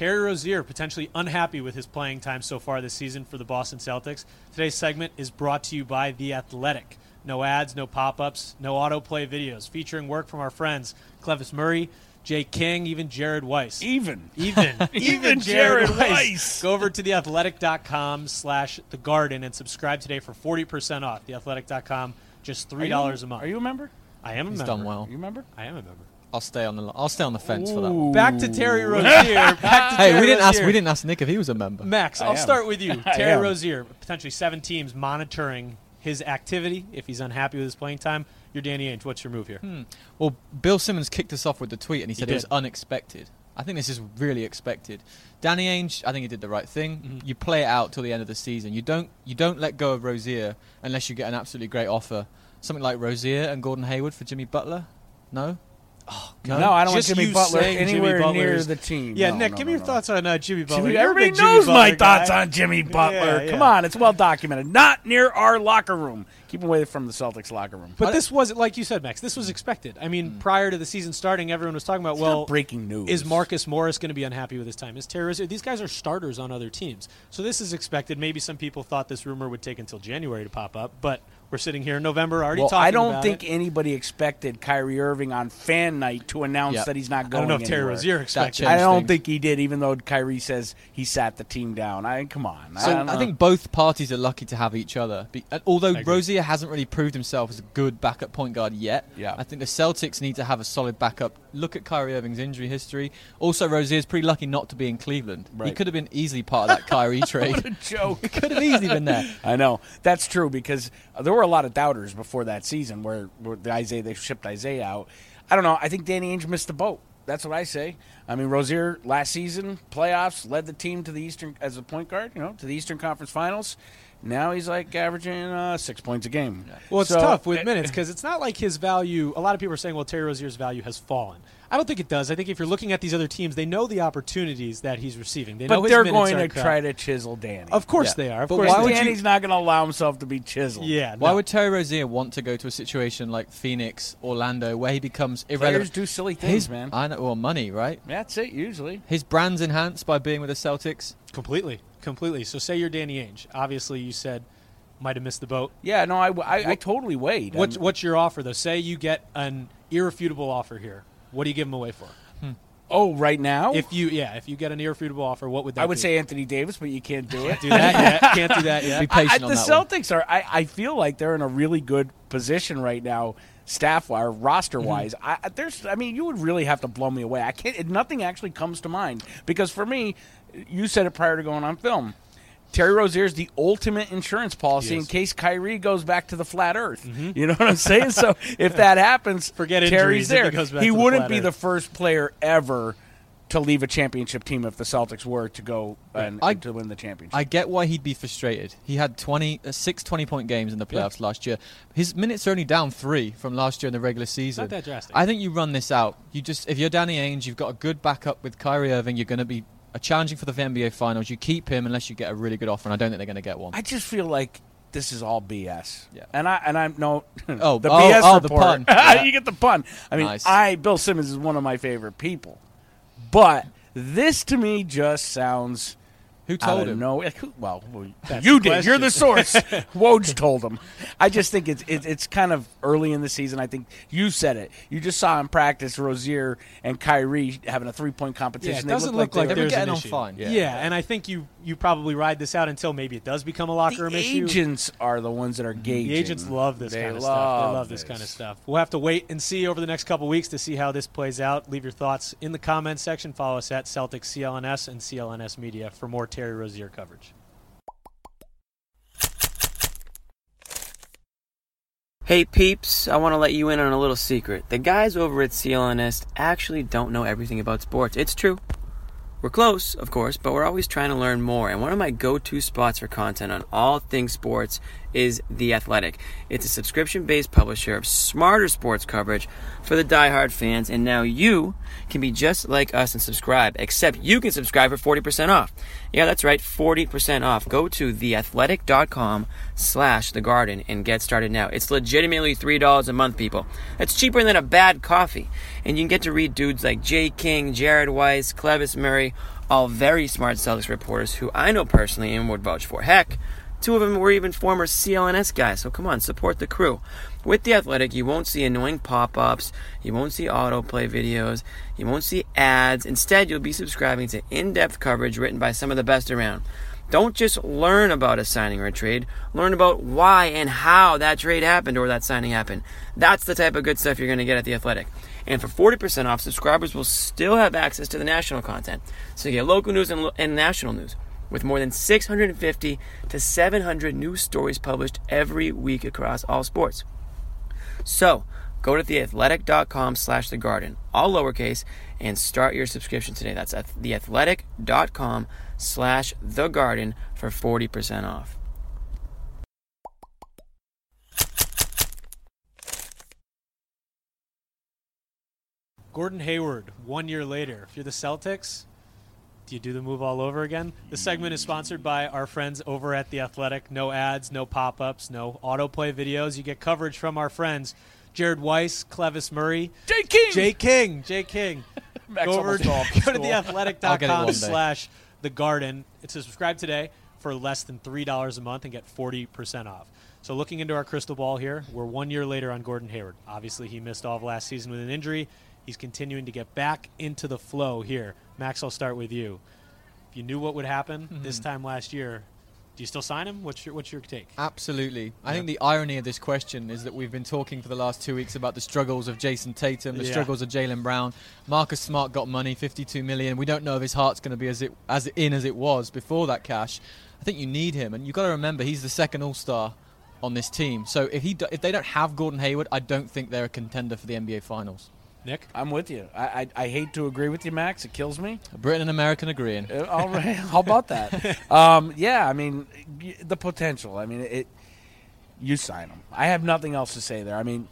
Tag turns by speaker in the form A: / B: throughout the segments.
A: Terry Rozier potentially unhappy with his playing time so far this season for the Boston Celtics. Today's segment is brought to you by The Athletic. No ads, no pop ups, no autoplay videos, featuring work from our friends Clevis Murray, Jay King, even Jared Weiss.
B: Even.
A: Even.
B: Even Jared
A: Weiss.
B: Weiss.
A: Go over to theathletic.com slash the garden and subscribe today for 40% off. Theathletic.com, just $3 a month.
B: Are you a member?
A: I am a
C: He's
A: member.
C: done well.
B: Are you a member?
A: I am a member.
C: I'll stay on the I'll stay on the fence for that. One.
A: Back to Terry Rozier. Back to
C: Hey,
A: Terry
C: we didn't ask
A: Rozier.
C: we didn't ask Nick if he was a member.
A: Max,
B: I
A: I'll
B: am.
A: start with you. Terry. Rozier, potentially seven teams monitoring his activity if he's unhappy with his playing time. You're Danny Ainge. What's your move here?
C: Well, Bill Simmons kicked us off with the tweet and he said it was unexpected. I think this is really expected. Danny Ainge, I think he did the right thing.
A: Mm-hmm.
C: You play it out till the end of the season. You don't you don't let go of Rozier unless you get an absolutely great offer. Something like Rozier and Gordon Hayward for Jimmy Butler. No. Oh,
B: No, I don't want
A: Just
B: Jimmy
A: you
B: Butler
A: saying Jimmy
B: anywhere
A: Butler
B: near
A: is-
B: the team.
A: Yeah,
B: No,
A: Nick,
B: no,
A: give
B: no,
A: me your
B: no.
A: thoughts on uh, Jimmy Butler. You're a
B: everybody
A: big Jimmy
B: knows my
A: Butler guy.
B: thoughts on Jimmy Butler.
A: yeah.
B: Come on, it's well documented. Not near our locker room. Keep away from the Celtics locker room.
A: But this was, like you said, Max, this was expected. I mean, mm. prior to the season starting, everyone was talking about,
B: It's
A: well,
B: breaking news.
A: Is Marcus Morris going to be unhappy with his time? Is Terry These guys are starters on other teams. So this is expected. Maybe some people thought this rumor would take until January to pop up, but we're sitting here in November already
B: well,
A: talking
B: I don't think
A: it.
B: anybody expected Kyrie Irving on fan night to announce
C: Yeah.
B: that he's not going.
A: I don't know if Terry
B: anywhere.
A: Rozier expected.
B: I don't
C: things.
B: think he did, even though Kyrie says he sat the team down. I come on.
C: So
B: don't
C: I, think both parties are lucky to have each other. Be, uh, although
A: agree.
C: Hasn't really proved himself as a good backup point guard yet,
B: Yeah.
C: I think the Celtics need to have a solid backup. Look at Kyrie Irving's injury history. Also, Rozier's pretty lucky not to be in Cleveland. He could have been easily part of that Kyrie trade.
B: what a joke.
C: He could have easily been there.
B: I know that's true because there were a lot of doubters before that season where, where the Isaiah they shipped Isaiah out. I don't know. I think Danny Ainge missed the boat. That's what I say. I mean, Rozier last season playoffs led the team to the Eastern as a point guard, you know, to the Eastern Conference Finals. Now he's like averaging uh, six points a game.
A: Well, it's
B: So,
A: tough with minutes because it's not like his value. A lot of people are saying, well, Terry Rozier's value has fallen. I don't think it does. I think if you're looking at these other teams, they know the opportunities that he's receiving. They know
B: But
A: his
B: they're
A: minutes
B: going
A: are
B: to
A: cut.
B: try to chisel Danny.
A: Of course
C: Yeah.
A: they are. Of
C: But
A: course
C: why would
A: are.
C: you-
B: Danny's not going to allow himself to be chiseled.
A: Yeah.
C: Why
A: no.
C: would Terry Rozier want to go to a situation like Phoenix, Orlando, where he becomes
B: Players
C: irrelevant?
B: do silly things,
C: His,
B: man.
C: I know, well, money, right?
B: That's it usually.
C: His brand's enhanced by being with the Celtics.
A: completely, completely? So say you're Danny Ainge. Obviously, you said might have missed the boat.
B: Yeah, no, I, I, I totally weighed.
A: What's
B: I'm-
A: what's your offer though? Say you get an irrefutable offer here. What do you give him away for? Hmm.
B: oh, right now?
A: If you yeah, if you get an irrefutable offer, what would that?
B: I would
A: be?
B: say Anthony Davis, but you can't do it.
A: do that yet. Can't do that yet.
C: Be patient
B: I-
C: on
B: the
C: that one.
B: Celtics are. I, I feel like they're in a really good position right now, staff wise, roster wise.
C: Mm-hmm.
B: I, there's. I mean, you would really have to blow me away. I can't. It, nothing actually comes to mind because for me, you said it prior to going on film. Terry Rozier is the ultimate insurance policy in case Kyrie goes back to the flat Earth. You know what I'm saying? so if that happens,
A: Mm-hmm. Forget
B: Terry's
A: injuries he
B: there. he wouldn't be
A: Earth.
B: the first player ever to leave a championship team if the Celtics were to go and
C: I-
B: to win the championship.
C: I get why he'd be frustrated. He had 20, uh, six 20 point games in the playoffs last year. His minutes are only down three from last year in the regular season.
A: Not that drastic.
C: I think you run this out. You just if you're Danny Ainge, you've got a good backup with Kyrie Irving. You're going to be uh, challenging for the NBA Finals. You keep him unless you get a really good offer, and I don't think they're going to get one.
B: I just feel like this is all BS.
C: Yeah.
B: And I and I'm no
C: Oh,
B: the
C: oh,
B: BS
C: oh, the
B: report.
C: pun. Yeah.
B: you get the pun. I mean,
C: Nice.
B: I Bill Simmons is one of my favorite people. But this to me just sounds
C: Who
B: out
C: told
B: of
C: him?
B: No, who- well, well,
A: That's
B: you
A: the
B: did. You're the source. Woj told him. I just think it's it, it's kind of early in the season. I think you said it. You just saw in practice Rozier and Kyrie having a three point competition.
A: Yeah, it doesn't
B: looked
A: look like
B: they
C: They
B: were-
C: were getting on
A: issue.
C: fine.
A: Yeah. and I think you you probably ride this out until maybe it does become a locker room issue.
B: agents are the ones that are gauging.
A: The agents love this
B: They
A: kind of stuff. They
B: love
A: love this, kind of stuff. We'll have to wait and see over the next couple weeks to see how this plays out. Leave your thoughts in the comments section. Follow us at Celtics CLNS and CLNS Media for more Terry Rozier coverage.
D: Hey peeps, I want to let you in on a little secret. The guys over at CLNS actually don't know everything about sports. It's true. We're close, of course, but we're always trying to learn more. And one of my go to spots for content on all things sports is The Athletic. It's a subscription based publisher of smarter sports coverage for the diehard fans. And now you can be just like us and subscribe, except you can subscribe for 40% off. Yeah, that's right, 40% off. Go to theathletic.com slash the garden and get started now. It's legitimately $3 a month, people. That's cheaper than a bad coffee. And you can get to read dudes like Jay King, Jared Weiss, Clevis Murray, all very smart Celtics reporters who I know personally and would vouch for. Heck, two of them were even former CLNS guys, so come on, support the crew. With The Athletic, you won't see annoying pop ups, you won't see autoplay videos, you won't see ads. Instead, you'll be subscribing to in depth coverage written by some of the best around. Don't just learn about a signing or a trade, learn about why and how that trade happened or that signing happened. That's the type of good stuff you're going to get at The Athletic. And for 40% off, subscribers will still have access to the national content. So you get local news and, and national news with more than 650 to 700 new stories published every week across all sports. So, go to theathletic.com slash the garden, all lowercase, and start your subscription today. That's at theathletic.com slash the garden for 40% off.
A: Gordon Hayward, one year later. If you're the Celtics, do you do the move all over again? This segment is sponsored by our friends over at The Athletic. No ads, no pop ups, no autoplay videos. You get coverage from our friends Jared Weiss, Clevis Murray,
B: Jay King.
A: Jay King, Jay King. Go over
B: almost the
A: go to
B: stool.
C: I'll get it
A: theathletic.com
C: one day.
A: slash the garden. It's to subscribe today for less than $3 a month and get 40% off. So looking into our crystal ball here, we're one year later on Gordon Hayward. Obviously, he missed all of last season with an injury. He's continuing to get back into the flow here. Max, I'll start with you. If you knew what would happen mm-hmm. this time last year, do you still sign him? What's your What's your take?
C: Absolutely. I think the irony of this question is that we've been talking for the last two weeks about the struggles of Jayson Tatum, the
A: Yeah.
C: struggles of Jaylen Brown. Marcus Smart got money, 52 million. We don't know if his heart's going to be as it as in as it was before that cash. I think you need him, and you've got to remember he's the second All Star on this team. So if he do, if they don't have Gordon Hayward, I don't think they're a contender for the NBA Finals.
A: Nick?
B: I'm with you. I, I I hate to agree with you, Max. It kills me.
C: Britain and American agreeing.
B: Uh, All right. How about that? Um, yeah, I mean, y- the potential. I mean, it. You sign him. I have nothing else to say there. I mean,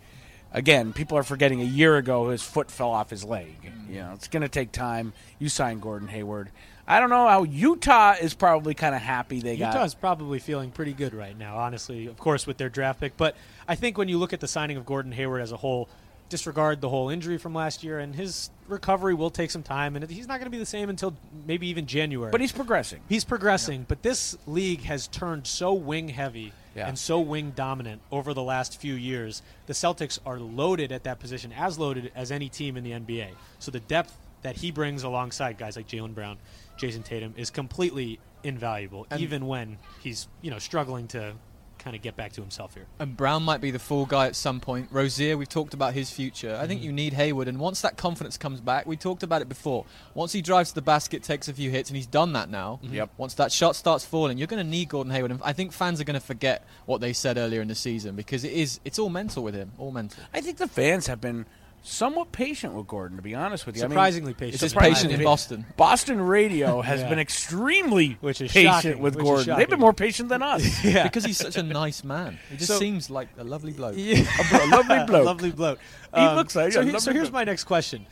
B: again, people are forgetting a year ago his foot fell off his leg. You know, it's going to take time. You sign Gordon Hayward. I don't know how Utah is probably kind of happy they got.
A: Utah's probably feeling pretty good right now, honestly, of course, with their draft pick. But I think when you look at the signing of Gordon Hayward as a whole, disregard the whole injury from last year, and his recovery will take some time, and he's not going to be the same until maybe even January.
B: but he's progressing.
A: He's progressing, but this league has turned so wing heavy
B: Yeah.
A: and so wing dominant over the last few years. The Celtics are loaded at that position, as loaded as any team in the NBA. So the depth that he brings alongside guys like Jaylen Brown, Jayson Tatum is completely invaluable,
C: And-
A: even when he's you know struggling to kind of get back to himself here.
C: And Brown might be the fall guy at some point. Rozier, we've talked about his future. I
A: Mm-hmm.
C: think you need Hayward, and once that confidence comes back, we talked about it before. Once he drives to the basket, takes a few hits, and he's done that now.
A: Mm-hmm.
B: Yep.
C: Once that shot starts falling, you're going to need Gordon Hayward. And I think fans are going to forget what they said earlier in the season because it is it's all mental with him, all mental.
B: I think the fans have been somewhat patient with Gordon, to be honest with you. I mean,
A: Surprisingly patient.
C: It's just
A: Surprisingly
C: patient in. Boston.
B: Boston radio has
A: Yeah.
B: been extremely
A: Which is
B: patient
A: shocking,
B: with
A: which is
B: Gordon. They've been more patient than us.
A: yeah.
C: Because he's such a nice man. He just
A: So-
C: seems like a lovely bloke.
A: Yeah.
B: A lovely bloke.
A: lovely bloke.
B: He um, looks like
A: so.
B: a
A: he-
B: lovely
A: so here's
B: bloke.
A: my next question: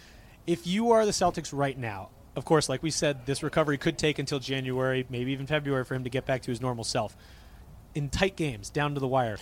A: If you are the Celtics right now, of course, like we said, this recovery could take until January, maybe even February, for him to get back to his normal self. In tight games, down to the wire,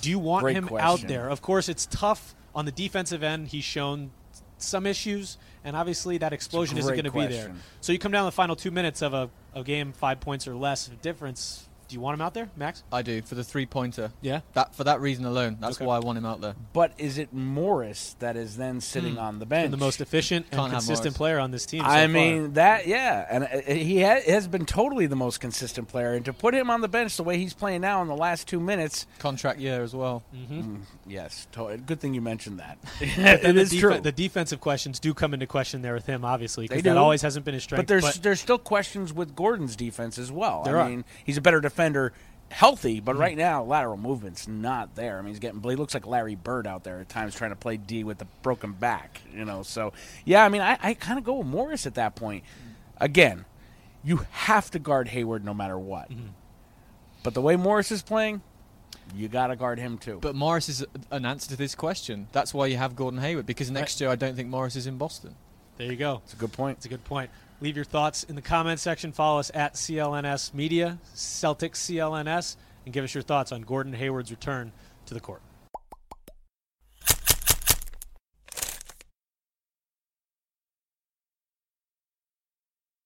A: do you want
B: Great
A: him out there? Of course, it's tough on the defensive end. He's shown some issues, and obviously that explosion isn't going to be there. So you come down to the final two minutes of a, a game, five points or less of difference. Do you want him out there, Max?
C: I do for the three pointer.
A: Yeah.
C: That for that reason alone. That's
A: Okay.
C: why I want him out there.
B: But is it Morris that is then sitting
A: Hmm.
B: on the bench?
A: And the most efficient and
C: Can't have
A: consistent
C: Morris.
A: player on this team. so
B: I
A: far.
B: mean that, yeah, and uh, he ha- has been totally the most consistent player. And to put him on the bench the way he's playing now in the last two minutes,
C: Contract year as well.
A: Mm-hmm.
B: yes, to- good thing you mentioned that.
A: But then
B: it
A: the
B: is
A: defe-
B: true.
A: The defensive questions do come into question there with him, obviously,
B: They
A: because that
B: do.
A: always hasn't been his strength.
B: but there's there's still questions with Gordon's defense as well.
A: There
B: I
A: are.
B: mean, he's a better defender, healthy, but right now lateral movement's not there. I mean, he's getting he looks like Larry Bird out there at times trying to play D with the broken back. You know, so yeah, I mean, I, I kind of go with Morris at that point. Again, you have to guard Hayward no matter what.
A: Mm-hmm.
B: But the way Morris is playing, you got to guard him too.
C: But Morris is an answer to this question. That's why you have Gordon Hayward because next year I don't think Morris is in Boston.
A: there you go.
B: It's a good point.
A: It's a good point. Leave your thoughts in the comment section. Follow us at CLNS Media, Celtics CLNS, and give us your thoughts on Gordon Hayward's return to the court.